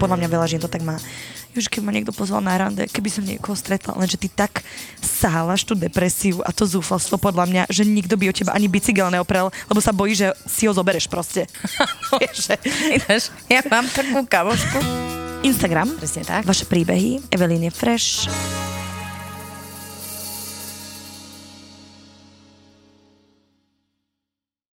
podľa mňa veľa žien to tak má. Už keď ma niekto pozval na rande, keby som niekoho stretla, lenže ty tak sálaš tú depresiu a to zúfalstvo podľa mňa, že nikto by o teba ani bicykel neoprel, lebo sa bojí, že si ho zobereš proste. Ináš, ja mám takú kamošku. Instagram. Presne tak. Vaše príbehy. Evelyn je fresh.